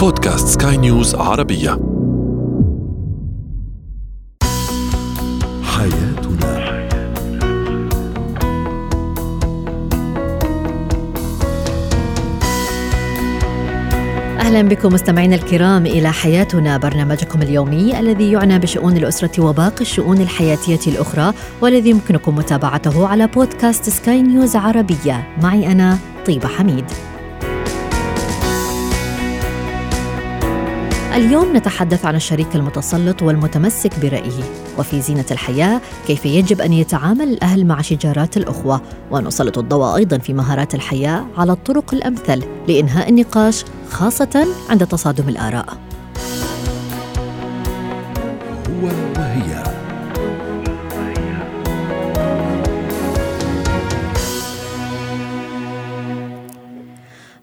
بودكاست سكاي نيوز عربية. حياتنا. أهلا بكم مستمعينا الكرام إلى حياتنا برنامجكم اليومي الذي يعنى بشؤون الأسرة وباقي الشؤون الحياتية الأخرى والذي يمكنكم متابعته على بودكاست سكاي نيوز عربية. معي أنا طيبة حميد. اليوم نتحدث عن الشريك المتسلط والمتمسك برأيه. وفي زينة الحياة كيف يجب أن يتعامل الأهل مع شجارات الأخوة؟ ونسلط الضوء أيضا في مهارات الحياة على الطرق الأمثل لإنهاء النقاش خاصة عند تصادم الآراء. هو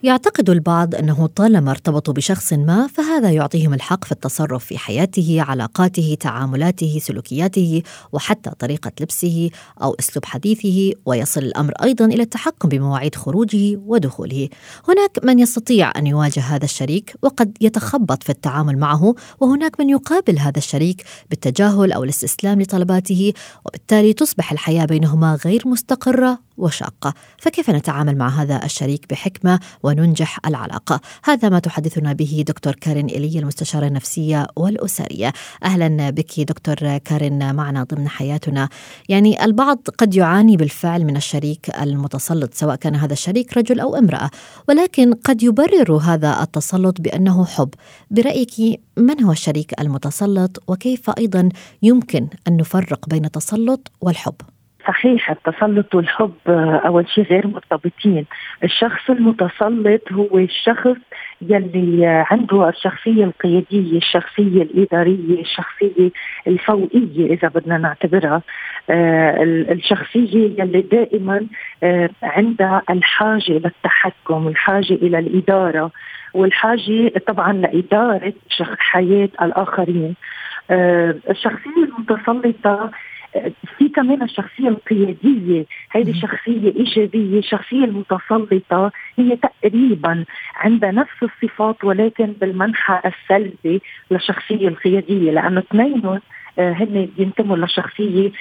يعتقد البعض أنه طالما ارتبطوا بشخص ما فهذا يعطيهم الحق في التصرف في حياته، علاقاته، تعاملاته، سلوكياته وحتى طريقة لبسه أو أسلوب حديثه، ويصل الأمر أيضا إلى التحكم بمواعيد خروجه ودخوله. هناك من يستطيع أن يواجه هذا الشريك وقد يتخبط في التعامل معه، وهناك من يقابل هذا الشريك بالتجاهل أو الاستسلام لطلباته، وبالتالي تصبح الحياة بينهما غير مستقرة وشاقة، فكيف نتعامل مع هذا الشريك بحكمة وننجح العلاقة؟ هذا ما تحدثنا به دكتور كارين ايلي المستشارة النفسية والأسرية. أهلا بك دكتور كارين معنا ضمن حياتنا. يعني البعض قد يعاني بالفعل من الشريك المتسلط سواء كان هذا الشريك رجل أو امرأة، ولكن قد يبرر هذا التسلط بأنه حب. برأيك من هو الشريك المتسلط وكيف أيضا يمكن أن نفرق بين التسلط والحب؟ صحيح التسلط والحب أول شيء غير مرتبطين، الشخص المتسلط هو الشخص يلي عنده الشخصية القيادية، الشخصية الإدارية، الشخصية الفوقية إذا بدنا نعتبرها، آه الشخصية يلي دائما آه عندها الحاجة للتحكم، الحاجة إلى الإدارة، والحاجة طبعا لإدارة حياة الآخرين. آه الشخصية المتسلطة في كمان الشخصية القيادية. هذه شخصية إيجابية الشخصية المتسلطة. هي تقريبا عندها نفس الصفات ولكن بالمنحى السلبي للشخصية القيادية. لأنه اثنينهم هن ينتموا لشخصية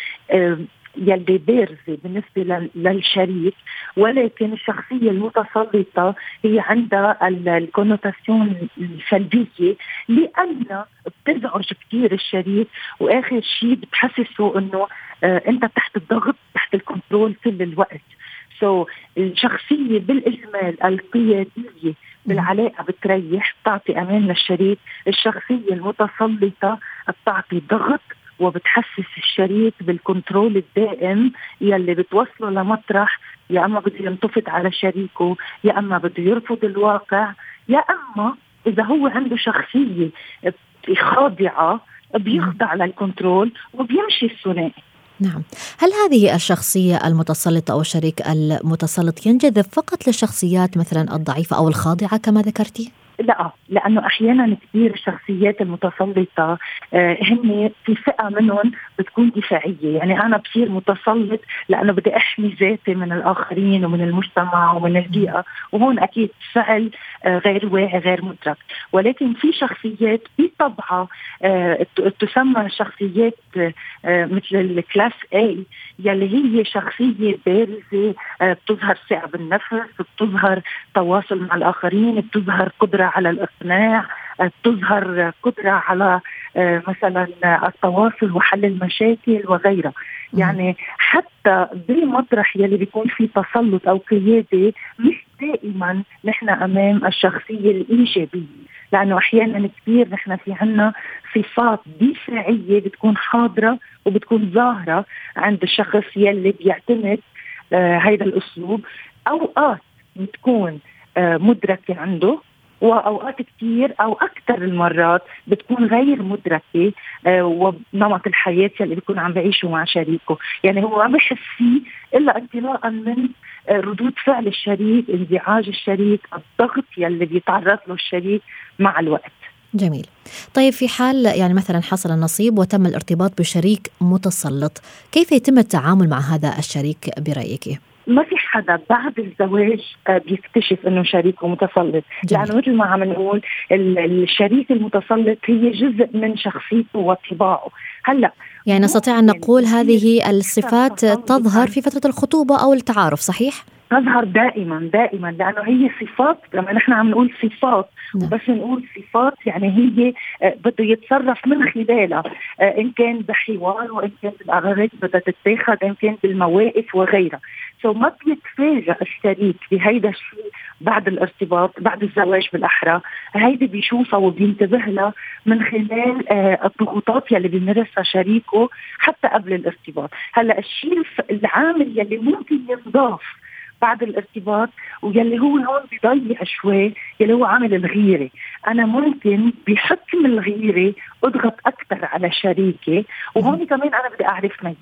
يلي بارزة بالنسبة للشريك ولكن الشخصية المتسلطة هي عندها ال connotation السلبية لأن بتزعج كثير الشريك وآخر شيء بتحسسه إنه آه أنت تحت الضغط تحت ال control كل الوقت. so so, الشخصية بالإجمال القيادية بالعلاقة بتريح بتعطي أمان للشريك. الشخصية المتسلطة بتعطي ضغط وبتحسس الشريك بال control الدائم يلي بتوصله لمطرح يا أما بده ينتفض على شريكه يا أما بده يرفض الواقع يا أما إذا هو عنده شخصية خاضعة بيخضع لل control وبيمشي الثنائي. نعم. هل هذه الشخصية المتسلطة أو الشريك المتسلط ينجذب فقط للشخصيات مثلا الضعيفة أو الخاضعة كما ذكرتي؟ لا لأنه أحيانا كثير الشخصيات المتسلطة آه هن في فئة منهم بتكون دفاعية، يعني أنا بصير متسلط لأنه بدي أحمي ذاتي من الآخرين ومن المجتمع ومن البيئة، وهون أكيد فعل آه غير واعي غير مدرك، ولكن في شخصيات بطبعها آه تسمى شخصيات مثل الكلاس اي يلي هي شخصية بارزة بتظهر ثقة بالنفس، بتظهر تواصل مع الآخرين، بتظهر قدرة على الإقناع تظهر قدرة على مثلا التواصل وحل المشاكل وغيرها. يعني حتى بالمطرح يلي بيكون في تسلط أو قيادة مش دائما نحن أمام الشخصية الإيجابية. لأنه أحيانا كثير نحن في عنا صفات دفاعية بتكون حاضرة وبتكون ظاهرة عند الشخص يلي بيعتمد آه هيدا الأسلوب. أوقات بتكون آه مدركة عنده وأوقات كثير أو أكثر المرات بتكون غير مدركة آه ونمط الحياة اللي بيكون عم بعيشه مع شريكه، يعني هو ما بحس فيه إلا انطلاقا من آه ردود فعل الشريك، انزعاج الشريك، الضغط يلي بيتعرض له الشريك مع الوقت. جميل طيب في حال يعني مثلا حصل النصيب وتم الارتباط بشريك متسلط كيف يتم التعامل مع هذا الشريك برأيك؟ ما في حدا بعد الزواج آه، بيكتشف إنه شريكه متسلط لأنه مثل ما عم نقول الشريك المتسلط هي جزء من شخصيته وطباعه. هلأ يعني نستطيع أن نقول هذه الصفات تظهر في فترة الخطوبة أو التعارف صحيح؟ تظهر دائما دائما لأنه هي صفات لما نحن عم نقول صفات نعم. بس نقول صفات يعني هي آه، بده يتصرف من خلالها. آه، إن كان بحوار وإن كان بالقرارات بدها تتاخذ إن كان بالمواقف وغيرها. سو ما بيتفاجئ الشريك بهيدا الشيء بعد الارتباط بعد الزواج بالأحرى. هيدي بيشوفها وبينتبه لها من خلال آه الضغوطات يلي بيمارسها شريكه حتى قبل الارتباط. هلأ الشيء العامل يلي ممكن ينضاف بعد الارتباط ويلي هو هون بضيع شوي يلي هو عامل الغيرة. أنا ممكن بحكم الغيرة أضغط أكثر على شريكي وهون كمان أنا بدي أعرف ميز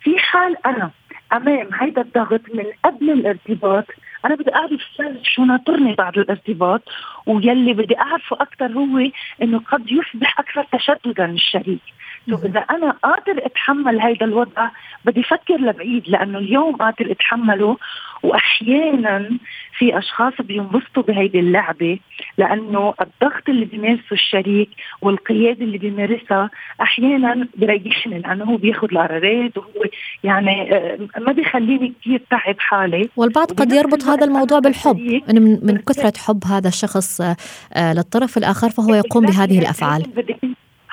في حال أنا أمام هيدا الضغط من قبل الارتباط أنا بدي أعرف شو ناطرني بعد الارتباط ويلي بدي أعرفه أكثر هو إنه قد يصبح أكثر تشددا الشريك. سو إذا أنا قادر أتحمل هيدا الوضع بدي أفكر لبعيد لأنه اليوم قادر أتحمله وأحيانا في أشخاص بينبسطوا بهيدي اللعبة لأنه الضغط اللي بيمارسه الشريك والقياده اللي بيمارسها أحيانا بيريحني لأنه هو بياخذ القرارات وهو يعني آه، ما بيخليني كثير تعب حالي. والبعض قد يربط هذا الموضوع بالحب من, من كثرة حب هذا الشخص آه، للطرف الآخر فهو يقوم بهذه الأفعال.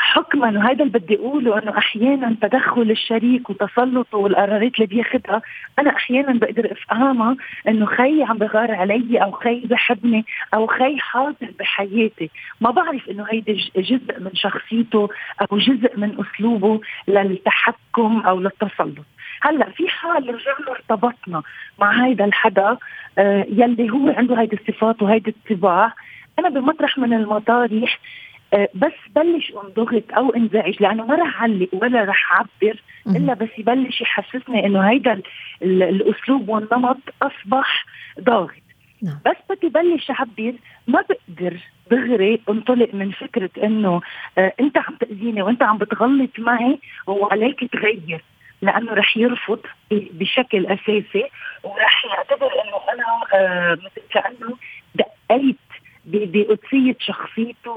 حكما وهذا اللي بدي أقوله إنه أحيانا تدخل الشريك وتسلطه والقرارات اللي بياخذها أنا أحيانا بقدر أفهمها إنه خي عم بغار علي أو خي بحبني أو خي حاضر بحياتي. ما بعرف إنه هيدي جزء من شخصيته أو جزء من أسلوبه للتحكم أو للتسلط. هلأ في حال رجعنا ارتبطنا مع هيدا الحدا آه يلي هو عنده هيدي الصفات وهيدي الطباع أنا بمطرح من المطارح بس بلش انضغط أو انزعج لأنه ما رح علق ولا رح اعبر إلا بس يبلش يحسسني إنه هيدا الأسلوب والنمط أصبح ضاغط نعم. بس بدي بلش أعبر ما بقدر دغري انطلق من فكرة إنه آه أنت عم تأذيني وأنت عم بتغلط معي وعليك تغير لأنه رح يرفض بشكل أساسي ورح يعتبر إنه أنا آه مثل كأنه دقيت بقدسية شخصيته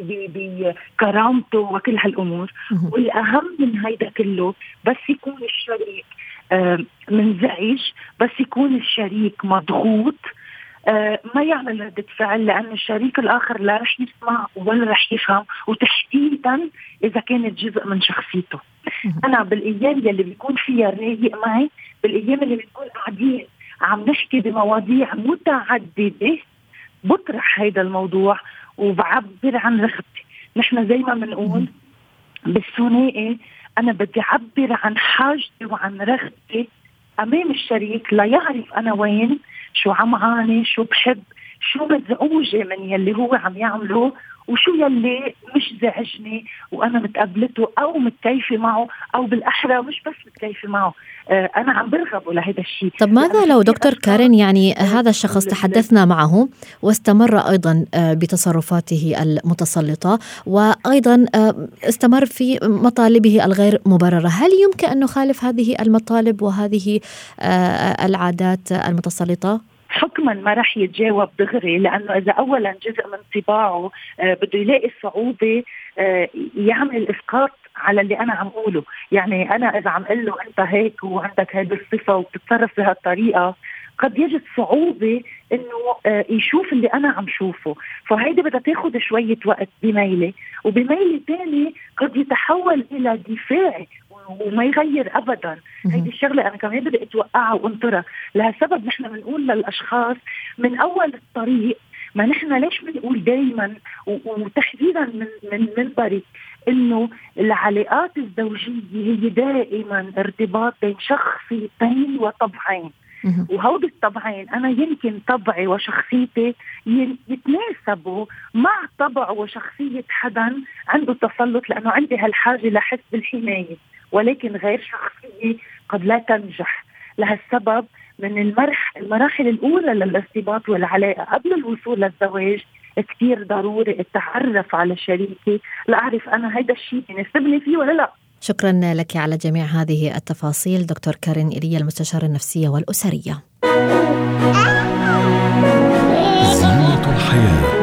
بكرامته وكل هالأمور. والأهم من هيدا كله بس يكون الشريك منزعج بس يكون الشريك مضغوط آه ما يعمل ردة فعل لأن الشريك الآخر لا رح يسمع ولا رح يفهم وتحديدا إذا كانت جزء من شخصيته. أنا بالأيام اللي بيكون فيها رايق معي بالأيام اللي بنكون قاعدين عم نحكي بمواضيع متعددة بطرح هيدا الموضوع وبعبر عن رغبتي. نحن زي ما بنقول بالثنائي أنا بدي أعبر عن حاجتي وعن رغبتي أمام الشريك ليعرف أنا وين شو عم عاني شو بحب شو مزعوجة من يلي هو عم يعمله وشو يلي مش زعجني وأنا متقبلته أو متكيفة معه أو بالأحرى مش بس متكيفة معه. آه أنا عم برغبه لهذا الشيء طب ماذا لو دكتور كارين يعني هذا الشخص تحدثنا معه واستمر أيضا آه، بتصرفاته المتسلطة وأيضا آه، استمر في مطالبه الغير مبررة. هل يمكن أن نخالف هذه المطالب وهذه العادات المتسلطة؟ حكما ما راح يتجاوب دغري لأنه إذا اولا جزء من طباعه آه بده يلاقي صعوبة آه يعمل إسقاط على اللي أنا عم أقوله، يعني أنا إذا عم أقول له أنت هيك وعندك هذه الصفة وبتتصرف بهالطريقة قد يجد صعوبة إنه آه يشوف اللي أنا عم شوفه. فهيدي بدها تاخذ شوية وقت بميلة وبميلة ثانية قد يتحول إلى دفاع وما يغير ابدا. هيدي الشغلة أنا كمان بدي أتوقعها وأنطرها. لهالسبب نحن بنقول للأشخاص من أول الطريق ما نحن ليش بنقول دائما وتحديدا من من منبري إنه العلاقات الزوجية هي دائما ارتباط بين شخصيتين وطبعين وهودي الطبعين أنا يمكن طبعي وشخصيتي يتناسبوا مع طبع وشخصية حدا عنده تسلط لأنه عندي هالحاجة لحس بالحماية. ولكن غير شخصية قد لا تنجح. لهالسبب من المرح المراحل الأولى للارتباط والعلاقة. قبل الوصول للزواج كثير ضروري اتعرف على شريكي لأعرف أنا هيدا الشيء يناسبني فيه ولا لا. شكرا لك على جميع هذه التفاصيل دكتور كارين إيليا المستشارة النفسية والأسرية. زينة الحياة.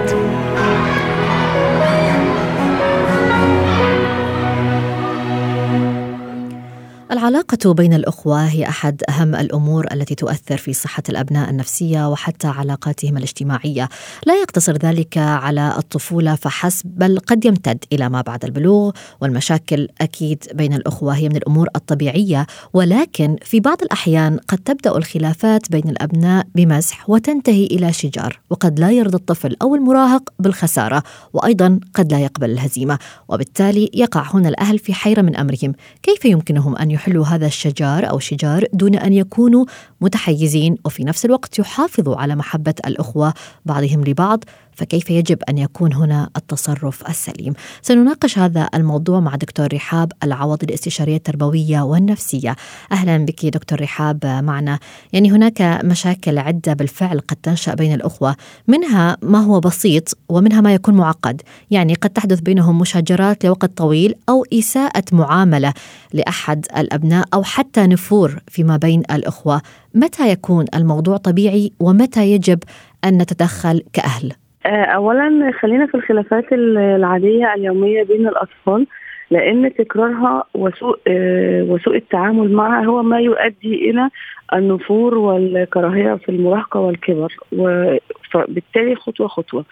العلاقة بين الأخوة هي أحد أهم الأمور التي تؤثر في صحة الأبناء النفسية وحتى علاقاتهم الاجتماعية. لا يقتصر ذلك على الطفولة فحسب بل قد يمتد إلى ما بعد البلوغ والمشاكل أكيد بين الأخوة هي من الأمور الطبيعية. ولكن في بعض الأحيان قد تبدأ الخلافات بين الأبناء بمزح وتنتهي إلى شجار وقد لا يرضى الطفل أو المراهق بالخسارة وأيضا قد لا يقبل الهزيمة. وبالتالي يقع هنا الأهل في حيرة من أمرهم. كيف يمكنهم أن يحلوا هذا الشجار أو شجار دون أن يكونوا متحيزين وفي نفس الوقت يحافظوا على محبة الأخوة بعضهم لبعض. فكيف يجب أن يكون هنا التصرف السليم؟ سنناقش هذا الموضوع مع دكتور رحاب العوض الاستشارية التربوية والنفسية. أهلا بك دكتور رحاب معنا. يعني هناك مشاكل عدة بالفعل قد تنشأ بين الأخوة، منها ما هو بسيط ومنها ما يكون معقد، يعني قد تحدث بينهم مشاجرات لوقت طويل أو إساءة معاملة لأحد الأبناء أو حتى نفور فيما بين الأخوة. متى يكون الموضوع طبيعي ومتى يجب أن نتدخل كأهل؟ آه، اولا خلينا في الخلافات العادية اليومية بين الأطفال لأن تكرارها وسوء آه، وسوء التعامل معها هو ما يؤدي إلى النفور والكراهية في المراهقة والكبر وبالتالي خطوة خطوة.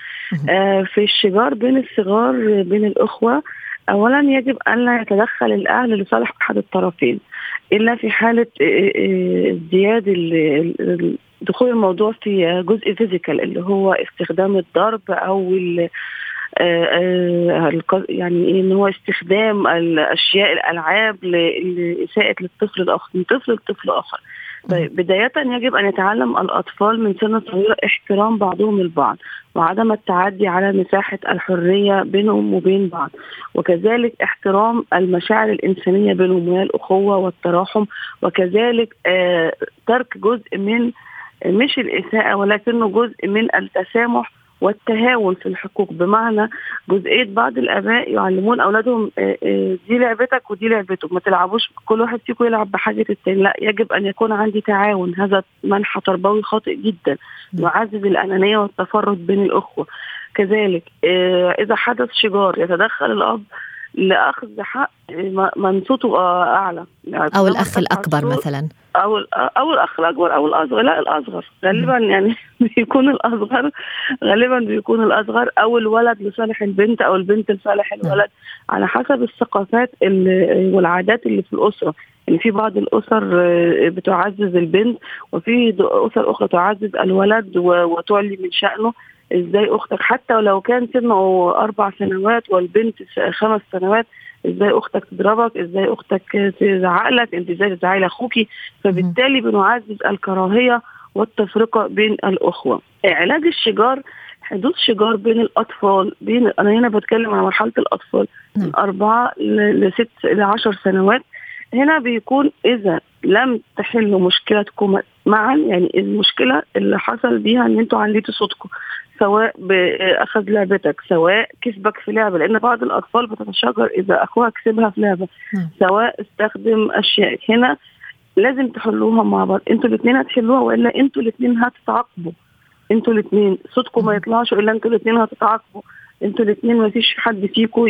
آه، في الشجار بين الصغار بين الأخوة اولا يجب أن لا يتدخل الأهل لصالح أحد الطرفين إلا في حالة ازدياد دخول الموضوع في جزء فيزيكال اللي هو استخدام الضرب أو آه، آه، يعني إيه إن هو استخدام الاشياء الألعاب لاساءه للطفل الآخر من طفل لطفل آخر. طيب بداية يجب أن يتعلم الأطفال من سن صغيرة احترام بعضهم البعض وعدم التعدي على مساحة الحرية بينهم وبين بعض وكذلك احترام المشاعر الإنسانية بينهم وهي الأخوة والتراحم وكذلك آه ترك جزء من مش الإساءة ولكنه جزء من التسامح والتهاون في الحقوق. بمعنى جزئية بعض الآباء يعلمون أولادهم آه، آه، دي لعبتك ودي لعبتك. ما تلعبوش كل واحد فيكم يلعب بحاجة التاني. لا يجب أن يكون عندي تعاون. هذا منحى تربوي خاطئ جدا. يعزز الأنانية والتفرد بين الأخوة. كذلك آه، إذا حدث شجار يتدخل الأب لأخذ حق من صوته أعلى. يعني أو الأخ الأكبر مثلا. أو أو الأخ الأكبر أو الأصغر لا الأصغر. غالبا يعني بيكون الأصغر غالبا بيكون الأصغر أو الولد لصالح البنت أو البنت لصالح نعم. الولد. على حسب الثقافات والعادات اللي في الأسرة. يعني في بعض الأسر آه، بتعزز البنت وفي أسر أخرى تعزز الولد وتعلي من شأنه. إزاي أختك حتى ولو كان سنه أربع سنوات والبنت خمس سنوات إزاي أختك تضربك إزاي أختك تزعق لك انت إزاي تزعقي لاخوكي فبالتالي بنعزز الكراهية والتفرقة بين الأخوة. علاج الشجار حدوث شجار بين الأطفال بين أنا هنا بتكلم عن مرحلة الأطفال من أربعة لست لعشر سنوات. هنا بيكون إذا لم تحلوا مشكلتكم معا يعني المشكلة اللي حصل بيها إن أنتوا عليتوا صوتكم سواء أخذ لعبتك سواء كسبك في لعبة لأن بعض الأطفال بتتشاجر إذا أخوها كسبها في لعبة نعم. سواء استخدم أشياء. هنا لازم تحلوها مع بعض. أنتوا الاثنين هتحلوها وإلا أنتوا الاثنين هتتعاقبوا. أنتوا الاثنين صوتكم ما يطلعش الا أنتوا الاثنين هتتعاقبوا. أنتوا الاثنين ما فيش حد فيكم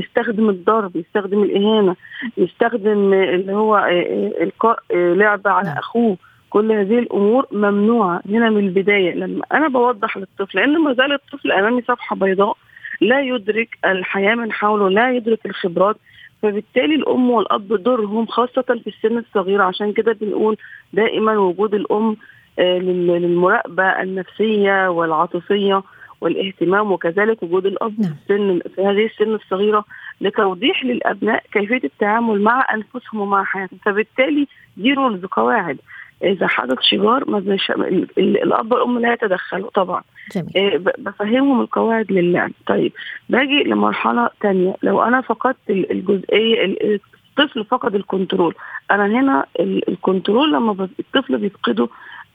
يستخدم الضرب يستخدم الإهانة يستخدم اللي هو آه، آه، إلقاء آه، لعبه على نعم. أخوه. كل هذه الأمور ممنوعة هنا من البداية. لما أنا بوضح للطفل لأن ما زال الطفل أمامي صفحة بيضاء لا يدرك الحياة من حوله لا يدرك الخبرات. فبالتالي الأم والأب دورهم خاصة في السن الصغير. عشان كده بنقول دائما وجود الأم للمراقبة النفسية والعاطفية والاهتمام وكذلك وجود الأب نعم. في السن في هذه السن الصغيرة لتوضيح للأبناء كيفية التعامل مع أنفسهم ومع حياتهم. فبالتالي the rules قواعد إذا حدث شجار ما زيش الأب والأم لا يتدخلوا طبعا. جميل. إيه بفهمهم القواعد للعب طيب باجي لمرحلة ثانية لو أنا فقدت الجزئية الطفل فقد ال control. أنا هنا ال control لما الطفل بيفقده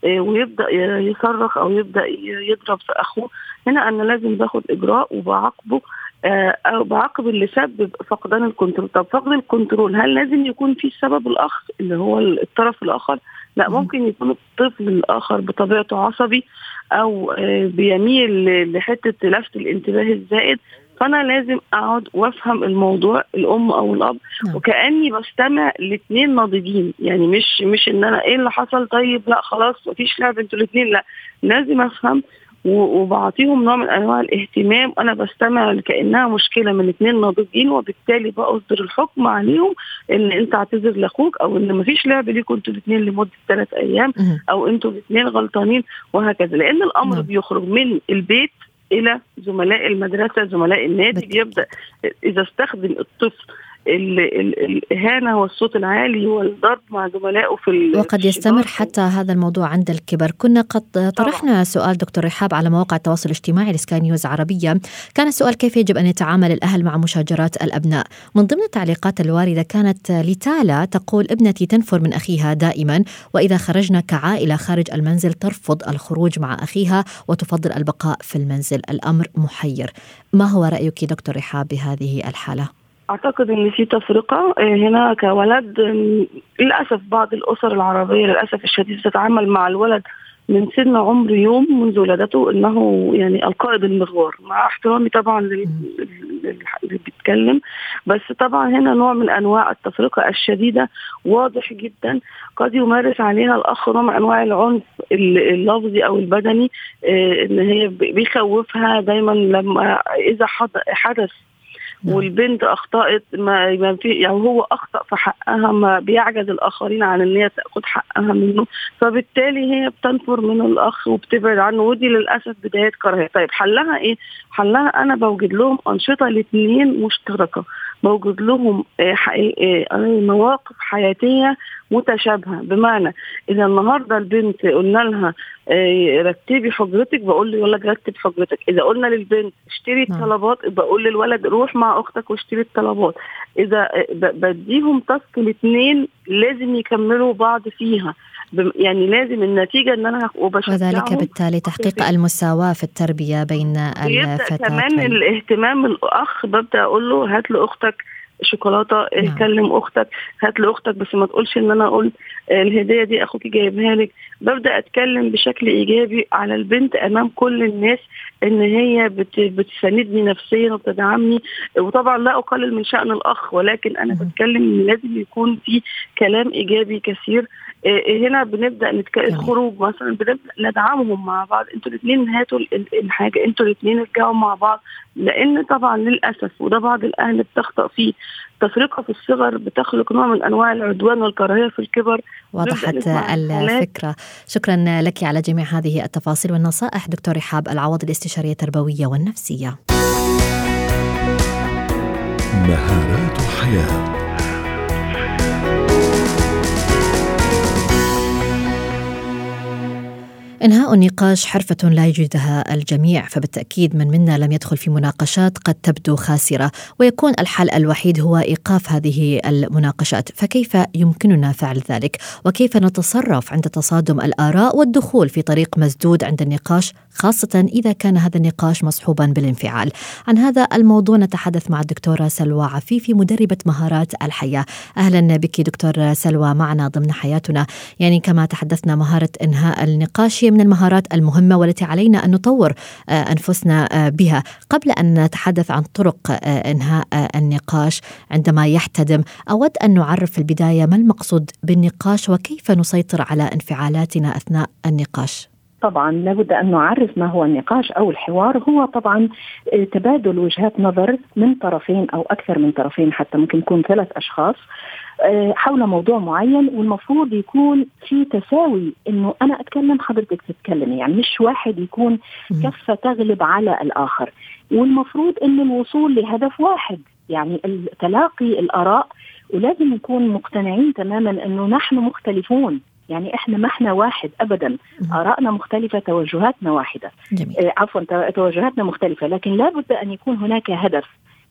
ويبدأ يصرخ أو يبدأ يضرب في أخوه. هنا أنا لازم باخد إجراء وبعاقبه آه، أو بعاقب اللي سبب فقدان ال control. طب فقد ال control هل لازم يكون في سبب الأخ اللي هو الطرف الآخر؟ لا ممكن يكون الطفل الآخر بطبيعته عصبي أو آه، بيميل لحتة لفت الانتباه الزائد. فانا لازم اقعد وافهم الموضوع الام أو الاب نعم. وكأني بستمع لاثنين ناضجين. يعني مش مش ان أنا إيه اللي حصل طيب لا خلاص مفيش لعب أنتوا الاثنين لا. لازم افهم وبعطيهم نوع من انواع الاهتمام. أنا بستمع كانها مشكلة من اثنين ناضجين وبالتالي بصدر الحكم عليهم ان انت اعتذر لاخوك أو ان مفيش لعب ليكم أنتوا الاثنين لمدة ثلاث أيام أو أنتوا الاثنين غلطانين وهكذا. لأن الأمر نعم. بيخرج من البيت إلى زملاء المدرسة زملاء النادي بيبدأ إذا استخدم الطفل الإهانة والصوت العالي والضرب مع زملائه في وقد يستمر حتى هذا الموضوع عند الكبر. كنا قد طرحنا طبعا. سؤال دكتور رحاب على مواقع التواصل الاجتماعي لسكاي نيوز عربية. كان السؤال كيف يجب أن يتعامل الأهل مع مشاجرات الأبناء؟ من ضمن التعليقات الواردة كانت لتالا تقول ابنتي تنفر من أخيها دائما وإذا خرجنا كعائلة خارج المنزل ترفض الخروج مع أخيها وتفضل البقاء في المنزل. الأمر محير. ما هو رأيك دكتور رحاب بهذه الحالة؟ أعتقد إن في تفرقة آه، هنا كولد للأسف بعض الأسر العربية للأسف الشديد تتعامل مع الولد من سن عمر يوم منذ ولادته إنه يعني القائد المغوار مع احترامي طبعا اللي بيتكلم بس طبعا هنا نوع من أنواع التفرقة الشديدة واضح جدا قد يمارس عليها الأخ نوع من أنواع العنف اللفظي أو البدني آه، إن هي بيخوفها دايما لما إذا حدث. والبنت أخطأت ما, في يعني هو أخطأ في حقها ما بيعجز الآخرين عن إن هي تأخذ حقها منه. فبالتالي هي بتنفر من الأخ وبتبعد عنه ودي للأسف بداية كراهية. طيب حلها إيه؟ حلها أنا بوجد لهم أنشطة الاثنين مشتركة. بوجد لهم آه، آه، مواقف حياتية متشابهة. بمعنى إذا النهارده البنت قلنا لها آه، رتبي حجرتك بقول للولد رتب حجرتك. إذا قلنا للبنت اشتري الطلبات نعم. بقول للولد روح مع أختك واشتري الطلبات. إذا بديهم تاسك الاثنين لازم يكملوا بعض فيها. يعني لازم النتيجة إن أنا وذلك بالتالي تحقيق المساواة في التربية بين الفتاة كمان الاهتمام الأخ ببدأ أقول له هات لأختك شوكولاتة نعم. كلم أختك هات لأختك بس ما تقولش إن أنا قلت الهدية دي أخوك جايبها لك. ببدأ أتكلم بشكل إيجابي على البنت أمام كل الناس إن هي بتساندني نفسيا وبتدعمني. وطبعا لا أقلل من شأن الأخ ولكن أنا بتكلم لازم يكون في كلام إيجابي كثير هنا بنبدأ نتكلم الخروج مثلا بنبدأ ندعمهم مع بعض. أنتوا الاثنين هاتوا الحاجة أنتوا الاثنين ارجعوا مع بعض. لأن طبعا للأسف وده بعض الأهل بتخطأ فيه تفرقة في الصغر بتخلق نوع من أنواع العدوان والكراهية في الكبر. وضحت الفكرة. شكرا لك على جميع هذه التفاصيل والنصائح دكتور رحاب العوض الاستشارية التربوية والنفسية. مهارات الحياة. إنهاء النقاش حرفة لا يجدها الجميع فبالتأكيد من منا لم يدخل في مناقشات قد تبدو خاسرة ويكون الحل الوحيد هو إيقاف هذه المناقشات فكيف يمكننا فعل ذلك؟ وكيف نتصرف عند تصادم الآراء والدخول في طريق مسدود عند النقاش خاصة إذا كان هذا النقاش مصحوبا بالانفعال؟ عن هذا الموضوع نتحدث مع الدكتورة سلوى عفيفي مدربة مهارات الحياة. أهلا بك دكتور سلوى معنا ضمن حياتنا. يعني كما تحدثنا مهارة إنهاء النقاش من المهارات المهمة والتي علينا أن نطور آه، أنفسنا آه، بها. قبل أن نتحدث عن طرق آه، إنهاء النقاش عندما يحتدم أود أن نعرف في البداية ما المقصود بالنقاش وكيف نسيطر على انفعالاتنا أثناء النقاش؟ طبعا لابد أن نعرف ما هو النقاش أو الحوار. هو طبعا تبادل وجهات نظر من طرفين أو أكثر من طرفين حتى ممكن يكون ثلاث أشخاص آه، حول موضوع معين. والمفروض يكون في تساوي إنه أنا أتكلم حضرتك تتكلمي. يعني مش واحد يكون كفة تغلب على الآخر. والمفروض إن الوصول لهدف واحد يعني تلاقي الآراء. ولازم نكون مقتنعين تماما إنه نحن مختلفون. يعني إحنا ما إحنا واحد ابدا. آرائنا مختلفة توجهاتنا واحدة. جميل. آه عفوا توجهاتنا مختلفة. لكن لابد أن يكون هناك هدف.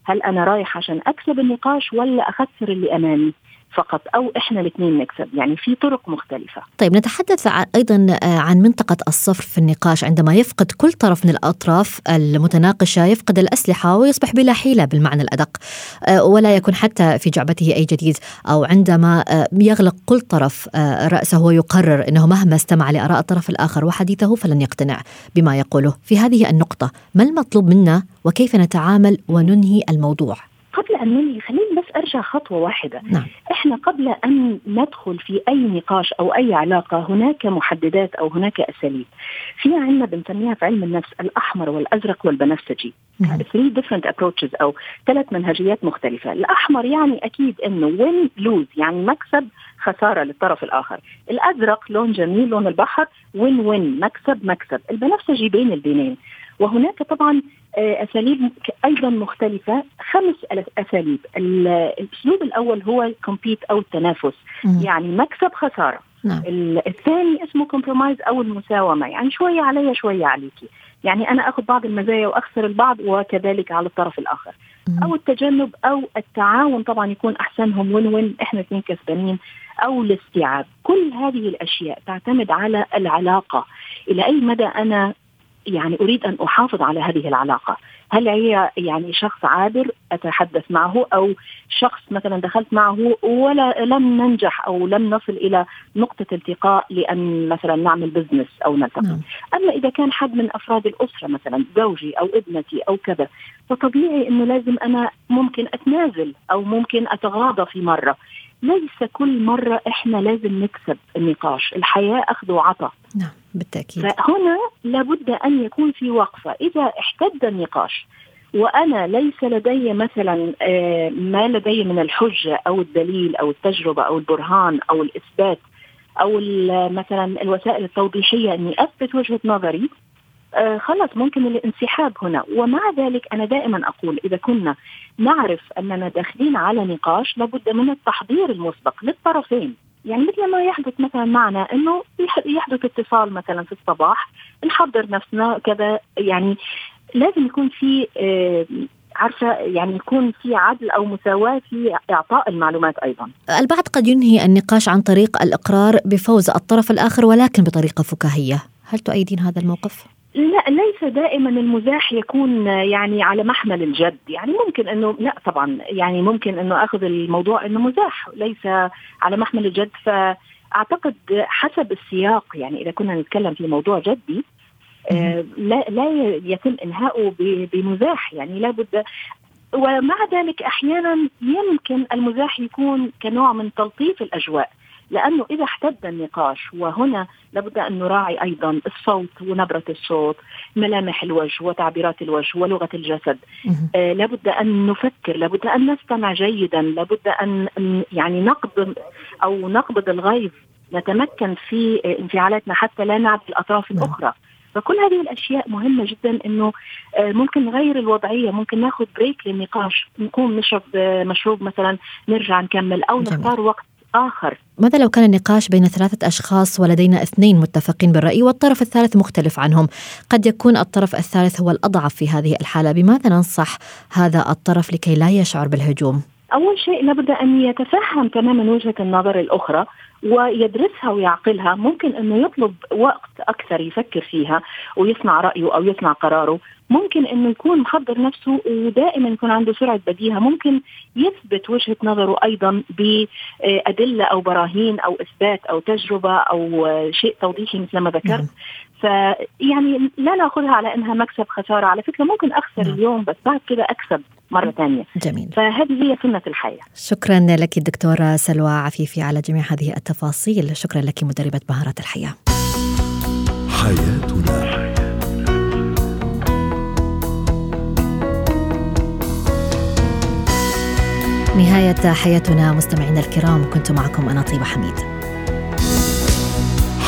هل أنا رايح عشان أكسب النقاش ولا أخسر اللي أمامي؟ فقط أو إحنا الاثنين نكسب. يعني في طرق مختلفة. طيب نتحدث أيضا آه، عن منطقة الصفر في النقاش. عندما يفقد كل طرف من الأطراف المتناقشة يفقد الأسلحة ويصبح بلا حيلة بالمعنى الأدق. آه، ولا يكون حتى في جعبته أي جديد. أو عندما آه، يغلق كل طرف رأسه ويقرر إنه مهما استمع لآراء الطرف الآخر وحديثه فلن يقتنع بما يقوله. في هذه النقطة ما المطلوب منا وكيف نتعامل وننهي الموضوع؟ قبل أن ننهي خلينا أرجع خطوة واحدة. نعم. إحنا قبل أن ندخل في أي نقاش أو أي علاقة هناك محددات أو هناك أساليب. في عندنا بنسميها في علم النفس الأحمر والأزرق والبنفسجي. 3 different approaches أو ثلاث منهجيات مختلفة. الأحمر يعني أكيد إنه وين لوز يعني مكسب خسارة للطرف الآخر. الأزرق لون جميل لون البحر وين وين مكسب مكسب. البنفسجي بين البينين وهناك طبعا آه، أساليب أيضا مختلفة. خمس أساليب. الأسلوب الأول هو ال compete أو التنافس. مم. يعني مكسب خسارة. نعم. الثاني اسمه compromise أو المساومة. يعني شوية علي شوية عليكي. يعني أنا أخذ بعض المزايا وأخسر البعض وكذلك على الطرف الآخر. مم. أو التجنب أو التعاون طبعا يكون أحسنهم. win win إحنا اثنين كسبانين. أو الاستيعاب. كل هذه الأشياء تعتمد على العلاقة. إلى أي مدى أنا يعني أريد أن أحافظ على هذه العلاقة، هل هي يعني شخص عابر؟ أتحدث معه. أو شخص مثلا دخلت معه ولا لم ننجح أو لم نصل إلى نقطة التقاء لأن مثلا نعمل بزنس أو نلتقي، نعم. أما إذا كان حد من أفراد الأسرة مثلا زوجي أو ابنتي أو كذا فطبيعي إنه لازم أنا ممكن أتنازل أو ممكن أتغاضى في مرة، ليس كل مرة إحنا لازم نكسب النقاش. الحياة أخذ وعطاء. نعم بالتأكيد. فهنا لابد أن يكون في وقفة. إذا احتد النقاش وأنا ليس لدي مثلا آه، ما لدي من الحجة أو الدليل أو التجربة أو البرهان أو الإثبات أو مثلا الوسائل التوضيحية أني أثبت وجهة نظري آه خلاص ممكن الانسحاب هنا ومع ذلك أنا دائما أقول إذا كنا نعرف أننا داخلين على نقاش لابد من التحضير المسبق للطرفين يعني مثل ما يحدث مثلا معنا إنه يحدث اتصال مثلا في الصباح نحضر نفسنا كذا يعني لازم يكون في آه عارفة يعني يكون في عدل أو مساواة في إعطاء المعلومات أيضا. البعض قد ينهي النقاش عن طريق الإقرار بفوز الطرف الآخر ولكن بطريقة فكاهية، هل تؤيدين هذا الموقف؟ لا ليس دائما المزاح يكون يعني على محمل الجد. يعني ممكن إنه لا طبعا يعني ممكن إنه أخذ الموضوع إنه مزاح ليس على محمل الجد. فأعتقد حسب السياق يعني إذا كنا نتكلم في موضوع جدي آه لا لا يتم انهاؤه بمزاح. يعني لابد ومع ذلك أحيانا يمكن المزاح يكون كنوع من تلطيف الأجواء. لأنه إذا احتد النقاش وهنا لابد أن نراعي أيضا الصوت ونبرة الصوت، ملامح الوجه وتعبيرات الوجه ولغة الجسد. آه لابد أن نفكر، لابد أن نستمع جيدا، لابد أن يعني نقبض أو نقبض الغيظ نتمكن في انفعالاتنا حتى لا نعد الاطراف نعم. الاخرى. فكل هذه الأشياء مهمة جدا إنه آه، ممكن نغير الوضعية ممكن ناخذ بريك للنقاش نقوم نشرب آه، مشروب مثلا نرجع نكمل أو نختار وقت آخر. ماذا لو كان النقاش بين ثلاثة أشخاص ولدينا اثنين متفقين بالرأي والطرف الثالث مختلف عنهم؟ قد يكون الطرف الثالث هو الأضعف في هذه الحالة. بماذا ننصح هذا الطرف لكي لا يشعر بالهجوم؟ أول شيء لابد أن يتفهم تماما وجهة النظر الأخرى ويدرسها ويعقلها. ممكن أنه يطلب وقت أكثر يفكر فيها ويصنع رأيه أو يصنع قراره. ممكن إنه يكون محضر نفسه ودائما يكون عنده سرعة بديهة. ممكن يثبت وجهة نظره أيضا بأدلة أو براهين أو إثبات أو تجربة أو شيء توضيحي مثل ما ذكرت. نعم. فيعني لا نأخذها على إنها مكسب خسارة. على فكرة ممكن أخسر نعم. اليوم بس بعد كده أكسب مرة ثانية. جميل. فهذه هي سنة الحياة. شكرا لك الدكتوره سلوى عفيفي على جميع هذه التفاصيل. شكرا لك مدربة مهارات الحياة. حياتنا. نهاية حياتنا مستمعينا الكرام كنت معكم أنا طيبة حميد.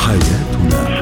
حياتنا.